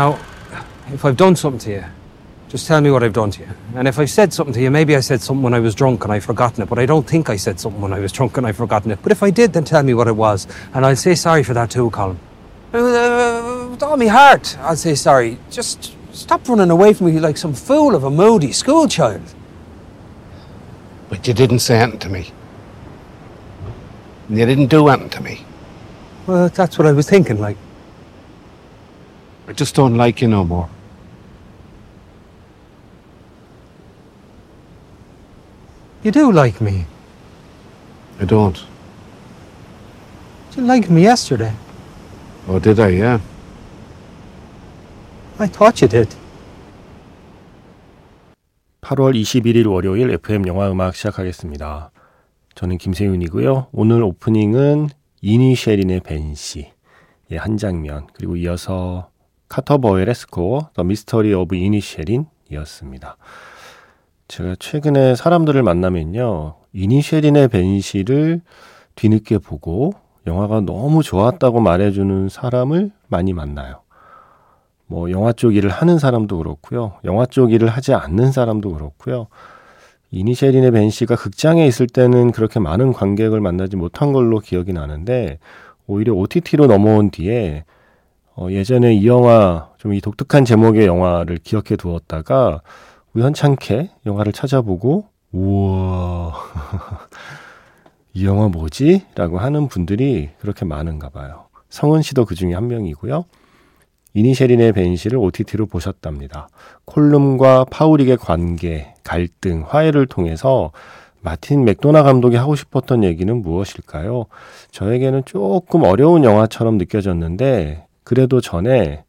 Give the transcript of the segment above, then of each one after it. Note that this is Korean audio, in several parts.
Now, if I've done something to you, just tell me what I've done to you. And if I've said something to you, maybe I said something when I was drunk and I've forgotten it, but I don't think I said something when I was drunk and I've forgotten it. But if I did, then tell me what it was. And I'll say sorry for that too, Colin. Uh, with all my heart, I'll say sorry. Just stop running away from me like some fool of a moody schoolchild. But you didn't say anything to me. And you didn't do anything to me. Well, that's what I was thinking, like. I just don't like you no more. You do like me. I don't. You liked me yesterday. Oh, did I? Yeah. I thought you did. 8월 21일 월요일 FM 영화 음악 시작하겠습니다. 저는 김세윤이고요. 오늘 오프닝은 이니셰린의 밴시의 한 장면 그리고 이어서 카터 버웰의 스코어 The Mystery of Inisherin이었습니다. 제가 최근에 사람들을 만나면요. 이니셰린의 밴시를 뒤늦게 보고 영화가 너무 좋았다고 말해주는 사람을 많이 만나요. 뭐 영화 쪽 일을 하는 사람도 그렇고요. 영화 쪽 일을 하지 않는 사람도 그렇고요. 이니셜인의 벤시가 극장에 있을 때는 그렇게 많은 관객을 만나지 못한 걸로 기억이 나는데 오히려 OTT로 넘어온 뒤에 어, 예전에 이 영화 좀 이 독특한 제목의 영화를 기억해 두었다가 우연찮게 영화를 찾아보고 우와 이 영화 뭐지? 라고 하는 분들이 그렇게 많은가 봐요. 성은 씨도 그 중에 한 명이고요. 이니셜인의 벤시를 OTT로 보셨답니다. 콜룸과 파우릭의 관계, 갈등, 화해를 통해서 마틴 맥도나 감독이 하고 싶었던 얘기는 무엇일까요? 저에게는 조금 어려운 영화처럼 느껴졌는데 그래도 전에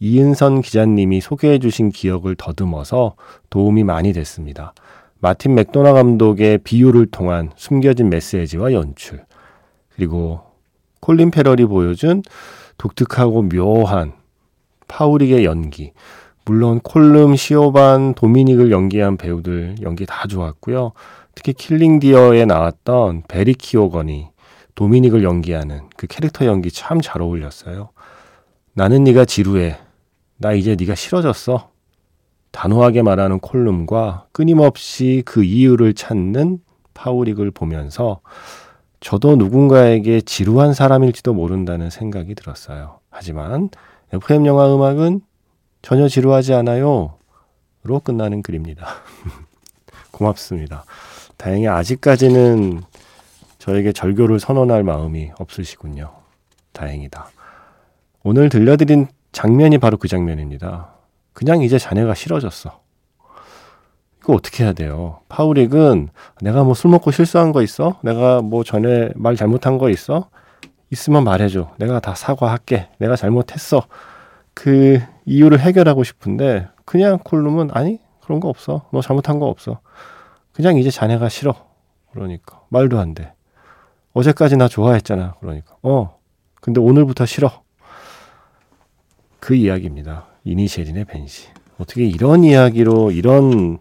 이은선 기자님이 소개해 주신 기억을 더듬어서 도움이 많이 됐습니다. 마틴 맥도나 감독의 비유를 통한 숨겨진 메시지와 연출, 그리고 콜린 페럴이 보여준 독특하고 묘한 파우릭의 연기, 물론 콜름, 시오반, 도미닉을 연기한 배우들 연기 다 좋았고요. 특히 킬링 디어에 나왔던 배리 키오건이 도미닉을 연기하는 그 캐릭터 연기 참 잘 어울렸어요. 나는 네가 지루해. 나 이제 네가 싫어졌어. 단호하게 말하는 콜름과 끊임없이 그 이유를 찾는 파우릭을 보면서 저도 누군가에게 지루한 사람일지도 모른다는 생각이 들었어요. 하지만 FM 영화 음악은 전혀 지루하지 않아요. 로 끝나는 글입니다. 고맙습니다. 다행히 아직까지는 저에게 절교를 선언할 마음이 없으시군요. 다행이다. 오늘 들려드린 장면이 바로 그 장면입니다. 그냥 이제 자네가 싫어졌어. 이거 어떻게 해야 돼요? 파우릭은 내가 뭐 술 먹고 실수한 거 있어? 내가 뭐 전에 말 잘못한 거 있어? 있으면 말해줘. 내가 다 사과할게. 내가 잘못했어. 그 이유를 해결하고 싶은데 그냥 콜룸은 아니 그런 거 없어. 너 잘못한 거 없어. 그냥 이제 자네가 싫어. 그러니까 말도 안 돼. 어제까지 나 좋아했잖아. 그러니까 어. 근데 오늘부터 싫어. 그 이야기입니다. 이니셜인의 벤시. 어떻게 이런 이야기로 이런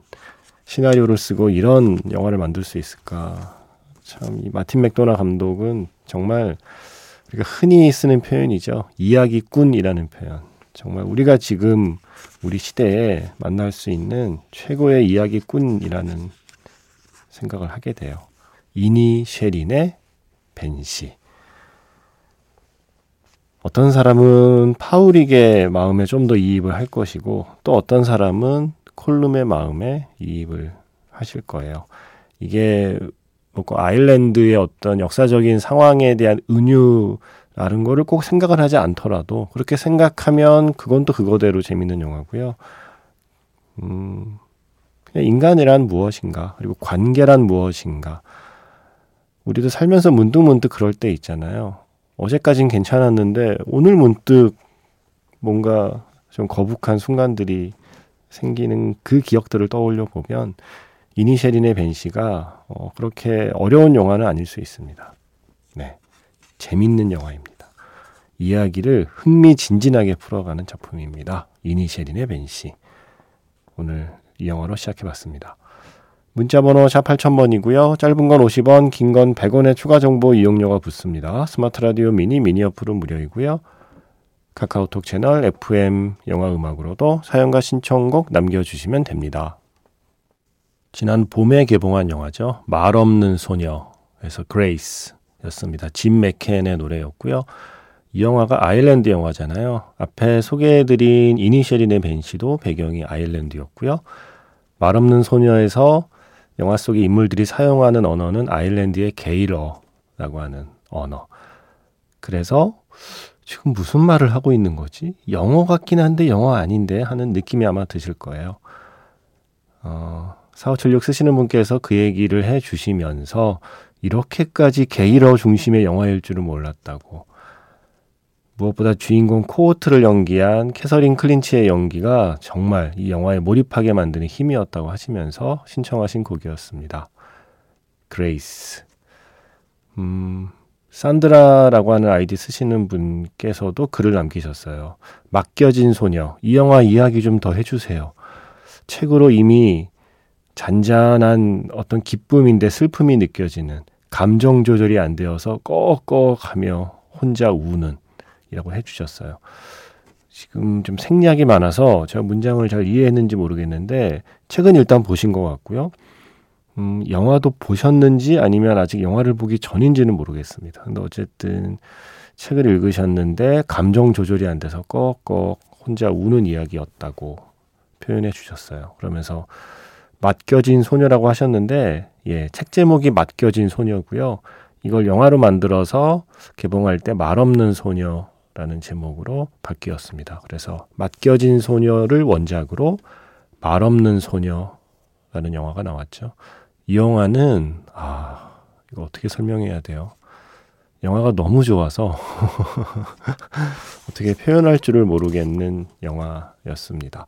시나리오를 쓰고 이런 영화를 만들 수 있을까? 참, 이 마틴 맥도나 감독은 정말 우리가 흔히 쓰는 표현이죠. 이야기꾼이라는 표현. 정말 우리가 지금 우리 시대에 만날 수 있는 최고의 이야기꾼이라는 생각을 하게 돼요. 이니 쉐린의 벤시. 어떤 사람은 파우릭의 마음에 좀 더 이입을 할 것이고 또 어떤 사람은 콜룸의 마음에 이입을 하실 거예요. 이게 뭐 아일랜드의 어떤 역사적인 상황에 대한 은유라는 거를 꼭 생각을 하지 않더라도 그렇게 생각하면 그건 또 그거대로 재밌는 영화고요. 음, 그냥 인간이란 무엇인가 그리고 관계란 무엇인가 우리도 살면서 문득문득 그럴 때 있잖아요. 어제까진 괜찮았는데 오늘 문득 뭔가 좀 거북한 순간들이 생기는 그 기억들을 떠올려 보면 이니셜인의 벤시가 어, 그렇게 어려운 영화는 아닐 수 있습니다. 네. 재밌는 영화입니다. 이야기를 흥미진진하게 풀어가는 작품입니다. 이니셜인의 벤시. 오늘 이 영화로 시작해 봤습니다. 문자번호 샵 8000번이고요. 짧은 건 50원, 긴 건 100원의 추가 정보 이용료가 붙습니다. 스마트 라디오 미니, 미니 어플은 무료이고요. 카카오톡 채널 FM 영화 음악으로도 사연과 신청곡 남겨주시면 됩니다. 지난 봄에 개봉한 영화죠. 말 없는 소녀에서 그레이스였습니다. 짐 맥캔의 노래였고요. 이 영화가 아일랜드 영화잖아요. 앞에 소개해드린 이니셰린의 밴시도 배경이 아일랜드였고요. 말 없는 소녀에서 영화 속의 인물들이 사용하는 언어는 아일랜드의 게일어라고 하는 언어. 그래서 지금 무슨 말을 하고 있는 거지? 영어 같긴 한데 영어 아닌데 하는 느낌이 아마 드실 거예요. 어, 4576 쓰시는 분께서 그 얘기를 해 주시면서 이렇게까지 게일어 중심의 영화일 줄은 몰랐다고. 무엇보다 주인공 코어트를 연기한 캐서린 클린치의 연기가 정말 이 영화에 몰입하게 만드는 힘이었다고 하시면서 신청하신 곡이었습니다. 그레이스. 음, 산드라라고 하는 아이디 쓰시는 분께서도 글을 남기셨어요. 맡겨진 소녀. 이 영화 이야기 좀 더 해주세요. 책으로 이미 잔잔한 어떤 기쁨인데 슬픔이 느껴지는 감정 조절이 안 되어서 꺽꺽하며 혼자 우는 이라고 해주셨어요. 지금 좀 생략이 많아서 제가 문장을 잘 이해했는지 모르겠는데 책은 일단 보신 것 같고요. 음, 영화도 보셨는지 아니면 아직 영화를 보기 전인지는 모르겠습니다. 근데 어쨌든 책을 읽으셨는데 감정 조절이 안 돼서 꺽꺽 혼자 우는 이야기였다고 표현해 주셨어요. 그러면서 맡겨진 소녀라고 하셨는데 예, 책 제목이 맡겨진 소녀고요. 이걸 영화로 만들어서 개봉할 때 말없는 소녀 라는 제목으로 바뀌었습니다. 그래서 맡겨진 소녀를 원작으로 말 없는 소녀라는 영화가 나왔죠. 이 영화는 아 이거 어떻게 설명해야 돼요? 영화가 너무 좋아서 어떻게 표현할 줄을 모르겠는 영화였습니다.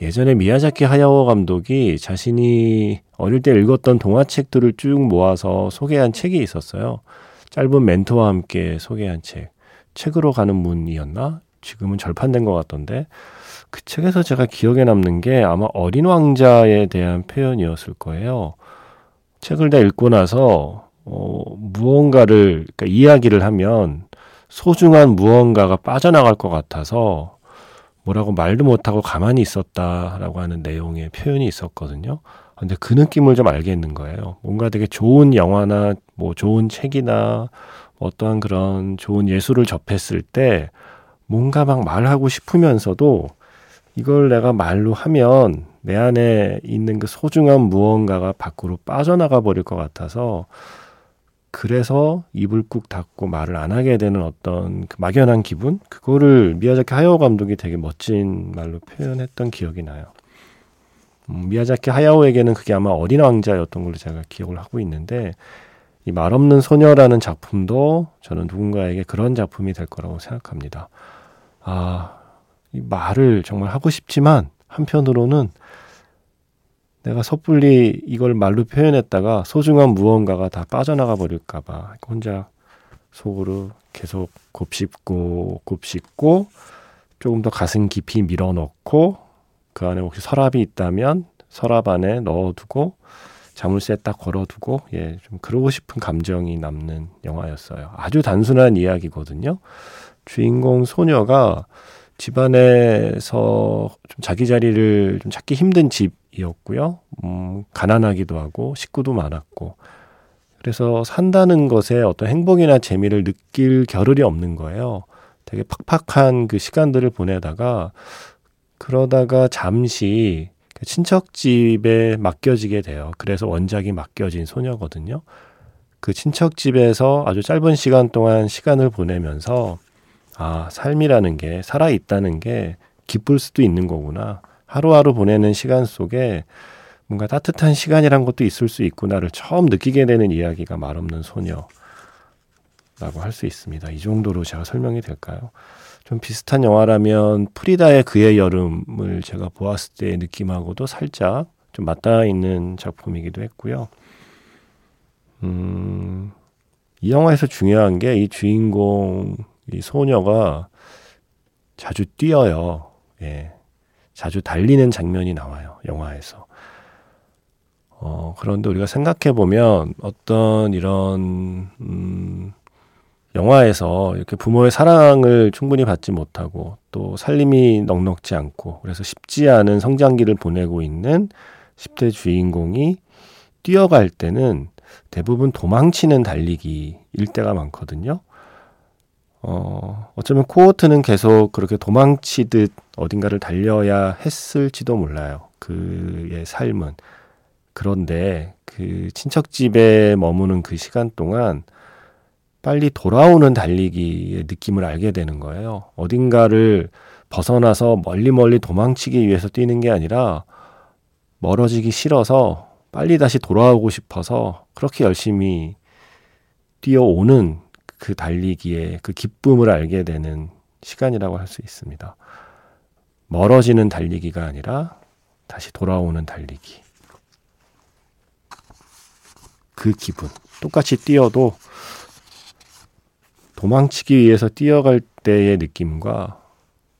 예전에 미야자키 하야오 감독이 자신이 어릴 때 읽었던 동화책들을 쭉 모아서 소개한 책이 있었어요. 짧은 멘토와 함께 소개한 책. 책으로 가는 문이었나? 지금은 절판된 것 같던데. 그 책에서 제가 기억에 남는 게 아마 어린 왕자에 대한 표현이었을 거예요. 책을 다 읽고 나서 어, 무언가를 그러니까 이야기를 하면 소중한 무언가가 빠져나갈 것 같아서 뭐라고 말도 못하고 가만히 있었다라고 하는 내용의 표현이 있었거든요. 근데 그 느낌을 좀 알겠는 거예요. 뭔가 되게 좋은 영화나 뭐 좋은 책이나 어떠한 그런 좋은 예술을 접했을 때 뭔가 막 말하고 싶으면서도 이걸 내가 말로 하면 내 안에 있는 그 소중한 무언가가 밖으로 빠져나가 버릴 것 같아서 그래서 입을 꾹 닫고 말을 안 하게 되는 어떤 그 막연한 기분 그거를 미야자키 하야오 감독이 되게 멋진 말로 표현했던 기억이 나요. 음, 미야자키 하야오에게는 그게 아마 어린 왕자였던 걸로 제가 기억을 하고 있는데 이 말 없는 소녀라는 작품도 저는 누군가에게 그런 작품이 될 거라고 생각합니다. 아, 이 말을 정말 하고 싶지만 한편으로는 내가 섣불리 이걸 말로 표현했다가 소중한 무언가가 다 빠져나가 버릴까봐 혼자 속으로 계속 곱씹고 곱씹고 조금 더 가슴 깊이 밀어넣고 그 안에 혹시 서랍이 있다면 서랍 안에 넣어두고 자물쇠 딱 걸어두고 예 좀 그러고 싶은 감정이 남는 영화였어요. 아주 단순한 이야기거든요. 주인공 소녀가 집안에서 좀 자기 자리를 좀 찾기 힘든 집이었고요. 음, 가난하기도 하고 식구도 많았고 그래서 산다는 것에 어떤 행복이나 재미를 느낄 겨를이 없는 거예요. 되게 팍팍한 그 시간들을 보내다가 그러다가 잠시 그 친척 집에 맡겨지게 돼요. 그래서 원작이 맡겨진 소녀거든요. 그 친척 집에서 아주 짧은 시간 동안 시간을 보내면서 아, 삶이라는 게, 살아 있다는 게 기쁠 수도 있는 거구나. 하루하루 보내는 시간 속에 뭔가 따뜻한 시간이란 것도 있을 수 있구나를 처음 느끼게 되는 이야기가 말없는 소녀라고 할 수 있습니다. 이 정도로 제가 설명이 될까요? 좀 비슷한 영화라면 프리다의 그의 여름을 제가 보았을 때의 느낌하고도 살짝 좀 맞닿아 있는 작품이기도 했고요. 음, 이 영화에서 중요한 게 이 주인공 이 소녀가 자주 뛰어요. 예. 자주 달리는 장면이 나와요. 영화에서. 어, 그런데 우리가 생각해 보면 어떤 이런, 음, 영화에서 이렇게 부모의 사랑을 충분히 받지 못하고 또 살림이 넉넉지 않고 그래서 쉽지 않은 성장기를 보내고 있는 10대 주인공이 뛰어갈 때는 대부분 도망치는 달리기일 때가 많거든요. 어, 어쩌면 코어트는 계속 그렇게 도망치듯 어딘가를 달려야 했을지도 몰라요. 그의 삶은. 그런데 그 친척집에 머무는 그 시간 동안 빨리 돌아오는 달리기의 느낌을 알게 되는 거예요. 어딘가를 벗어나서 멀리 멀리 도망치기 위해서 뛰는 게 아니라 멀어지기 싫어서 빨리 다시 돌아오고 싶어서 그렇게 열심히 뛰어오는 그 달리기의 그 기쁨을 알게 되는 시간이라고 할 수 있습니다. 멀어지는 달리기가 아니라 다시 돌아오는 달리기. 그 기분. 똑같이 뛰어도 도망치기 위해서 뛰어갈 때의 느낌과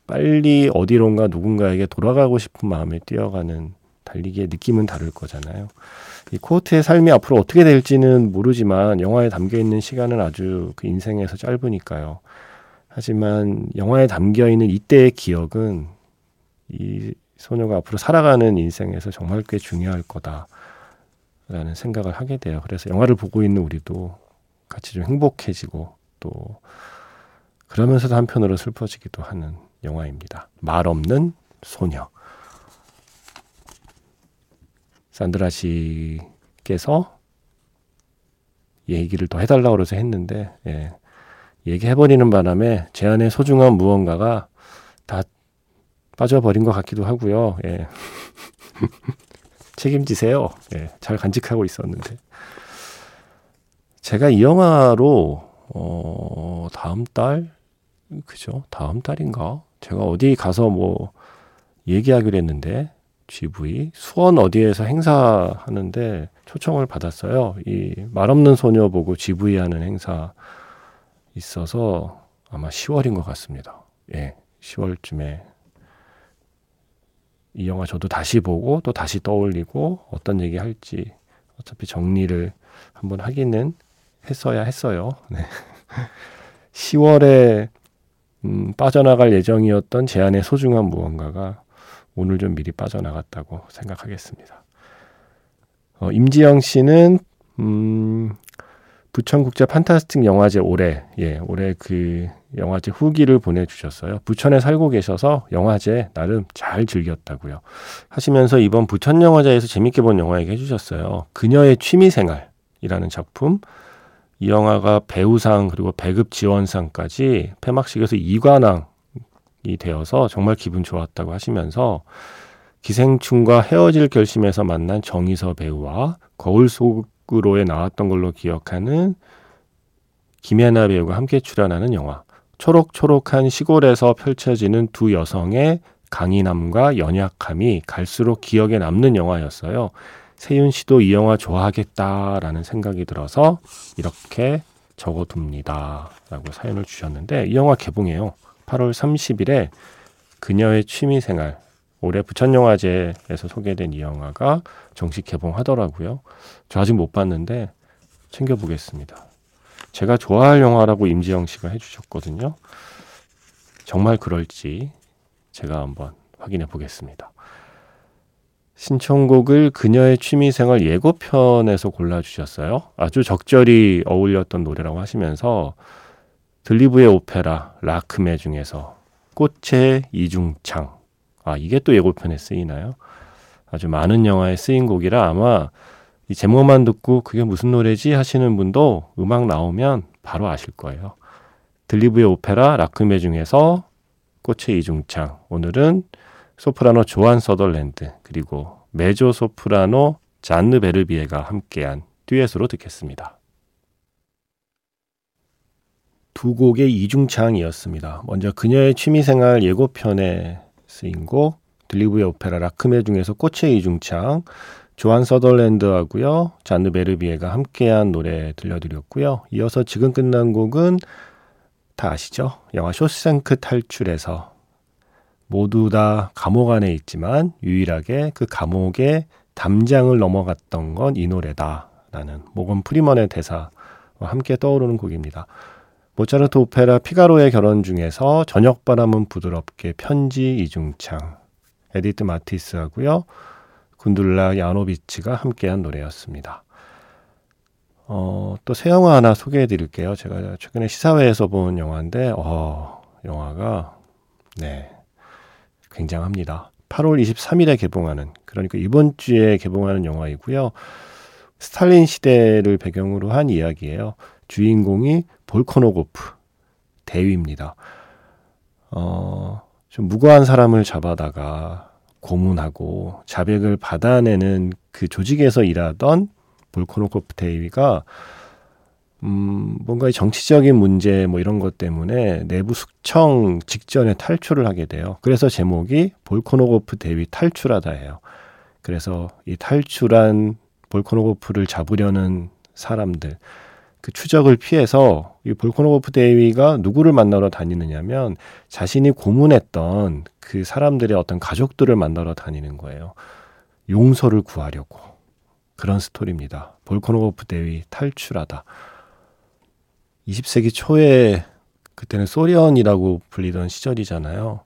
빨리 어디론가 누군가에게 돌아가고 싶은 마음에 뛰어가는 달리기의 느낌은 다를 거잖아요. 이 코트의 삶이 앞으로 어떻게 될지는 모르지만 영화에 담겨 있는 시간은 아주 그 인생에서 짧으니까요. 하지만 영화에 담겨 있는 이때의 기억은 이 소녀가 앞으로 살아가는 인생에서 정말 꽤 중요할 거다라는 생각을 하게 돼요. 그래서 영화를 보고 있는 우리도 같이 좀 행복해지고 또 그러면서도 한편으로 슬퍼지기도 하는 영화입니다. 말 없는 소녀. 산드라 씨께서 얘기를 더 해달라고 그래서 했는데, 예. 얘기해버리는 바람에 제 안에 소중한 무언가가 다 빠져버린 것 같기도 하고요. 예. 책임지세요. 예. 잘 간직하고 있었는데. 제가 이 영화로 어, 다음 달, 그죠? 다음 달인가? 제가 어디 가서 뭐 얘기하기로 했는데, GV, 수원 어디에서 행사하는데 초청을 받았어요. 이 말 없는 소녀 보고 GV 하는 행사 있어서 아마 10월인 것 같습니다. 예, 10월쯤에 이 영화 저도 다시 보고 또 다시 떠올리고 어떤 얘기 할지 어차피 정리를 한번 하기는 했어야 했어요. 네. 10월에 음, 빠져나갈 예정이었던 제 안의 소중한 무언가가 오늘 좀 미리 빠져나갔다고 생각하겠습니다. 어, 임지영 씨는 음, 부천국제 판타스틱 영화제 올해 예 올해 그 영화제 후기를 보내주셨어요. 부천에 살고 계셔서 영화제 나름 잘 즐겼다고요. 하시면서 이번 부천 영화제에서 재밌게 본 영화 얘기 해 주셨어요. 그녀의 취미생활이라는 작품 이 영화가 배우상 그리고 배급 지원상까지 폐막식에서 2관왕이 되어서 정말 기분 좋았다고 하시면서 기생충과 헤어질 결심에서 만난 정희서 배우와 거울 속으로에 나왔던 걸로 기억하는 김혜나 배우가 함께 출연하는 영화. 초록초록한 시골에서 펼쳐지는 두 여성의 강인함과 연약함이 갈수록 기억에 남는 영화였어요. 세윤 씨도 이 영화 좋아하겠다라는 생각이 들어서 이렇게 적어둡니다. 라고 사연을 주셨는데 이 영화 개봉해요. 8월 30일에 그녀의 취미생활 올해 부천영화제에서 소개된 이 영화가 정식 개봉하더라고요. 저 아직 못 봤는데 챙겨보겠습니다. 제가 좋아할 영화라고 임지영 씨가 해주셨거든요. 정말 그럴지 제가 한번 확인해 보겠습니다. 신청곡을 그녀의 취미생활 예고편에서 골라주셨어요. 아주 적절히 어울렸던 노래라고 하시면서 들리브의 오페라 라크메 중에서 꽃의 이중창 아 이게 또 예고편에 쓰이나요? 아주 많은 영화에 쓰인 곡이라 아마 이 제목만 듣고 그게 무슨 노래지 하시는 분도 음악 나오면 바로 아실 거예요. 들리브의 오페라 라크메 중에서 꽃의 이중창 오늘은 소프라노 조한 서덜랜드 그리고 메조 소프라노 잔느 베르비에가 함께한 듀엣으로 듣겠습니다. 두 곡의 이중창이었습니다. 먼저 그녀의 취미생활 예고편에 쓰인 곡 들리브의 오페라 라크메 중에서 꽃의 이중창 조안 서덜랜드하고요 잔느 베르비에가 함께한 노래 들려드렸고요. 이어서 지금 끝난 곡은 다 아시죠? 영화 쇼생크 탈출에서 모두 다 감옥 안에 있지만 유일하게 그 감옥의 담장을 넘어갔던 건 이 노래다라는 모건 프리먼의 대사와 함께 떠오르는 곡입니다. 모차르트 오페라 피가로의 결혼 중에서 저녁바람은 부드럽게 편지 이중창 에디트 마티스하고요. 군둘라 야노비치가 함께한 노래였습니다. 어, 또 새 영화 하나 소개해 드릴게요. 제가 최근에 시사회에서 본 영화인데, 어, 영화가, 네, 굉장합니다. 8월 23일에 개봉하는, 그러니까 이번 주에 개봉하는 영화이고요. 스탈린 시대를 배경으로 한 이야기예요. 주인공이 볼코노고프 대위입니다. 어, 좀 무고한 사람을 잡아다가 고문하고 자백을 받아내는 그 조직에서 일하던 볼코노고프 대위가 음, 뭔가 정치적인 문제 뭐 이런 것 때문에 내부 숙청 직전에 탈출을 하게 돼요. 그래서 제목이 볼코노고프 대위 탈출하다 예요. 그래서 이 탈출한 볼코노고프를 잡으려는 사람들 그 추적을 피해서 이 볼코노고프 대위가 누구를 만나러 다니느냐면 자신이 고문했던 그 사람들의 어떤 가족들을 만나러 다니는 거예요. 용서를 구하려고. 그런 스토리입니다. 볼코노고프 대위 탈출하다. 20세기 초에 그때는 소련이라고 불리던 시절이잖아요.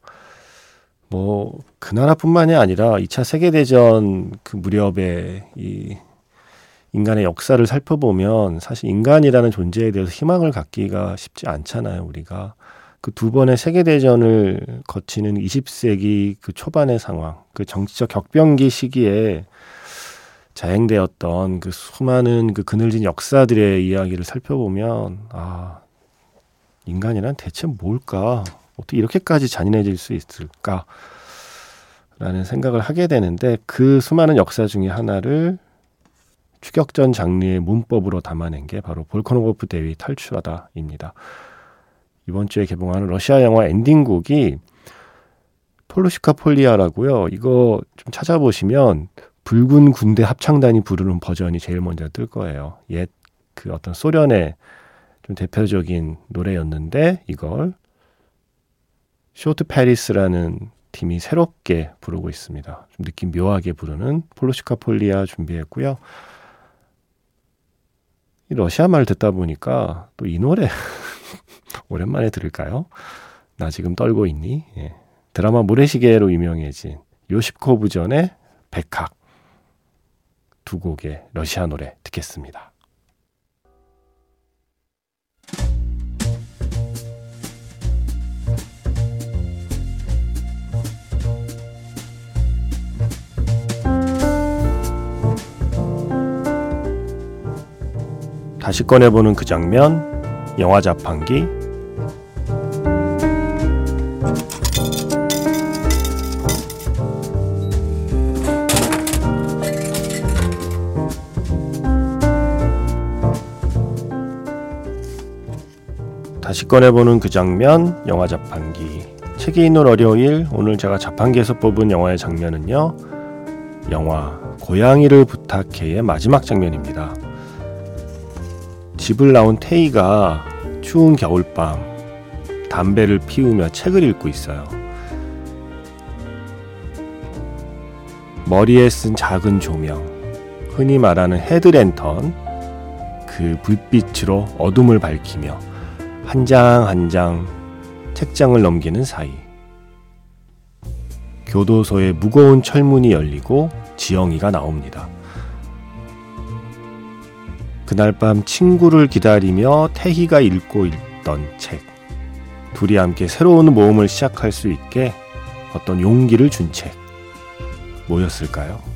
뭐 그 나라뿐만이 아니라 2차 세계 대전 그 무렵에 이 인간의 역사를 살펴보면 사실 인간이라는 존재에 대해서 희망을 갖기가 쉽지 않잖아요, 우리가. 그 두 번의 세계 대전을 거치는 20세기 그 초반의 상황, 그 정치적 격변기 시기에 자행되었던 그 수많은 그 그늘진 역사들의 이야기를 살펴보면, 아, 인간이란 대체 뭘까? 어떻게 이렇게까지 잔인해질 수 있을까? 라는 생각을 하게 되는데 그 수많은 역사 중에 하나를 추격전 장르의 문법으로 담아낸 게 바로 볼코노고프 대위 탈출하다입니다. 이번 주에 개봉하는 러시아 영화 엔딩곡이 Полюшко поле라고요. 이거 좀 찾아보시면 붉은 군대 합창단이 부르는 버전이 제일 먼저 뜰 거예요. 옛 그 어떤 소련의 좀 대표적인 노래였는데 이걸 쇼트패리스라는 팀이 새롭게 부르고 있습니다. 좀 느낌 묘하게 부르는 Полюшко поле 준비했고요. 이 러시아 말 듣다 보니까 또 이 노래 오랜만에 들을까요? 나 지금 떨고 있니? 예. 드라마 모래시계로 유명해진 요시프 코브존의 백학 두 곡의 러시아 노래 듣겠습니다. 다시 꺼내보는 그 장면, 영화 자판기. 꺼내보는 그 장면, 영화 자판기. 책이 있는 월요일, 오늘 제가 자판기에서 뽑은 영화의 장면은요, 영화 고양이를 부탁해의 마지막 장면입니다. 집을 나온 태희가 추운 겨울밤 담배를 피우며 책을 읽고 있어요. 머리에 쓴 작은 조명, 흔히 말하는 헤드랜턴, 그 불빛으로 어둠을 밝히며 한 장 한 장 책장을 넘기는 사이 교도소의 무거운 철문이 열리고 지영이가 나옵니다. 그날 밤 친구를 기다리며 태희가 읽고 있던 책. 둘이 함께 새로운 모험을 시작할 수 있게 어떤 용기를 준 책. 뭐였을까요?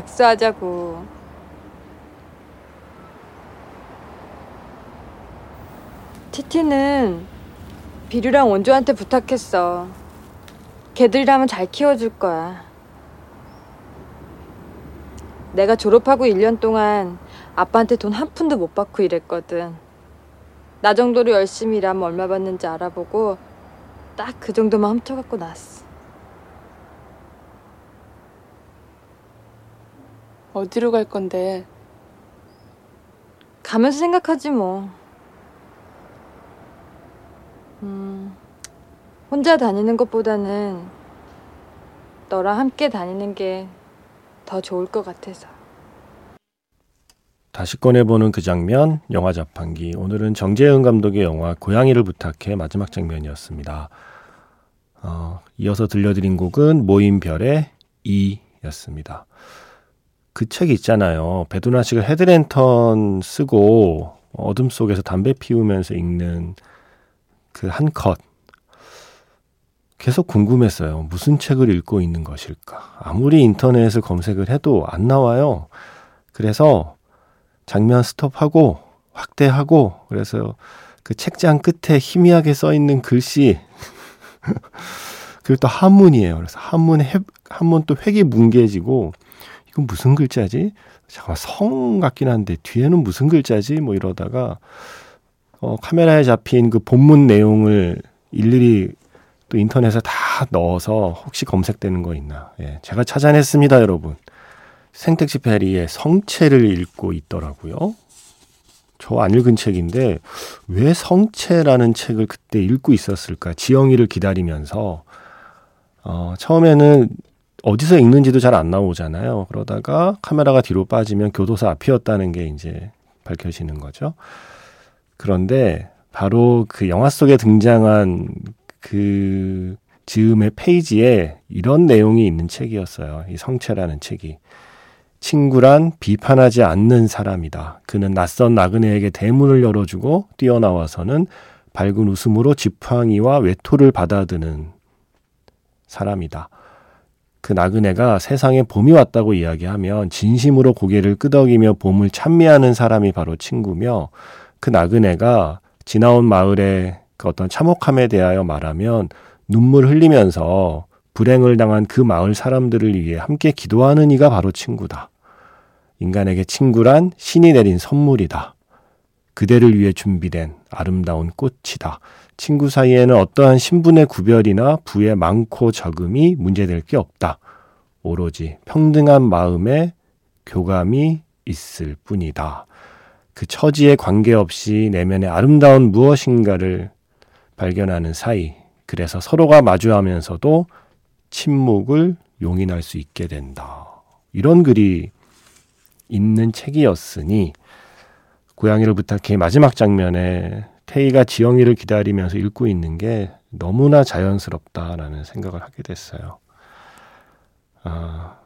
악수하자고. 티티는 비류랑 원조한테 부탁했어. 걔들이라면 잘 키워줄 거야. 내가 졸업하고 1년 동안 아빠한테 돈 한 푼도 못 받고 일했거든. 나 정도로 열심히 일하면 얼마 받는지 알아보고 딱 그 정도만 훔쳐갖고 나왔어. 어디로 갈 건데? 가면서 생각하지 뭐. 음, 혼자 다니는 것보다는 너랑 함께 다니는 게 더 좋을 것 같아서. 다시 꺼내보는 그 장면, 영화 자판기. 오늘은 정재은 감독의 영화 고양이를 부탁해 마지막 장면이었습니다. 어, 이어서 들려드린 곡은 모임별의 이였습니다. 그책 있잖아요. 씨가 헤드랜턴 쓰고 어둠 속에서 담배 피우면서 읽는 그 한 컷. 계속 궁금했어요. 무슨 책을 읽고 있는 것일까? 아무리 인터넷을 검색을 해도 안 나와요. 그래서 장면 스톱하고 확대하고 그래서 그 책장 끝에 희미하게 써 있는 글씨 그리고 또 한문이에요. 그래서 한문 해, 한문 또 획이 뭉개지고 이건 무슨 글자지? 잠깐 성 같긴 한데 뒤에는 무슨 글자지? 뭐 이러다가 어, 카메라에 잡힌 그 본문 내용을 일일이 또 인터넷에 다 넣어서 혹시 검색되는 거 있나? 예, 제가 찾아냈습니다, 여러분. 생택시 페리의 성체를 읽고 있더라고요. 저 안 읽은 책인데 왜 성체라는 책을 그때 읽고 있었을까? 지영이를 기다리면서 어, 처음에는 어디서 읽는지도 잘 안 나오잖아요. 그러다가 카메라가 뒤로 빠지면 교도소 앞이었다는 게 이제 밝혀지는 거죠. 그런데 바로 그 영화 속에 등장한 그 즈음의 페이지에 이런 내용이 있는 책이었어요. 이 성체라는 책이. 친구란 비판하지 않는 사람이다. 그는 낯선 나그네에게 대문을 열어주고 뛰어나와서는 밝은 웃음으로 지팡이와 외토를 받아드는 사람이다. 그 나그네가 세상에 봄이 왔다고 이야기하면 진심으로 고개를 끄덕이며 봄을 찬미하는 사람이 바로 친구며 그 나그네가 지나온 마을의 그 어떤 참혹함에 대하여 말하면 눈물 흘리면서 불행을 당한 그 마을 사람들을 위해 함께 기도하는 이가 바로 친구다. 인간에게 친구란 신이 내린 선물이다. 그대를 위해 준비된 아름다운 꽃이다. 친구 사이에는 어떠한 신분의 구별이나 부의 많고 적음이 문제될 게 없다. 오로지 평등한 마음에 교감이 있을 뿐이다. 그 처지에 관계없이 내면의 아름다운 무엇인가를 발견하는 사이, 그래서 서로가 마주하면서도 침묵을 용인할 수 있게 된다. 이런 글이 있는 책이었으니 고양이를 부탁해 마지막 장면에 태희가 지영이를 기다리면서 읽고 있는 게 너무나 자연스럽다라는 생각을 하게 됐어요. 아,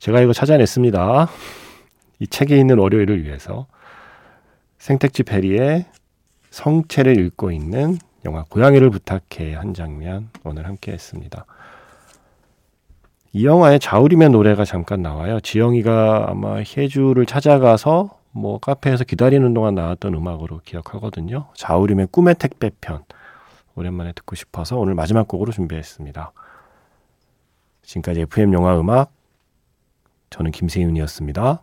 제가 이거 찾아냈습니다. 이 책에 있는 월요일을 위해서 생택지 페리의 성체를 읽고 있는 영화 고양이를 부탁해 한 장면 오늘 함께 했습니다. 이 영화에 자우림의 노래가 잠깐 나와요. 지영이가 아마 혜주를 찾아가서 뭐 카페에서 기다리는 동안 나왔던 음악으로 기억하거든요. 자우림의 꿈의 택배편 오랜만에 듣고 싶어서 오늘 마지막 곡으로 준비했습니다. 지금까지 FM 영화 음악 저는 김세윤이었습니다.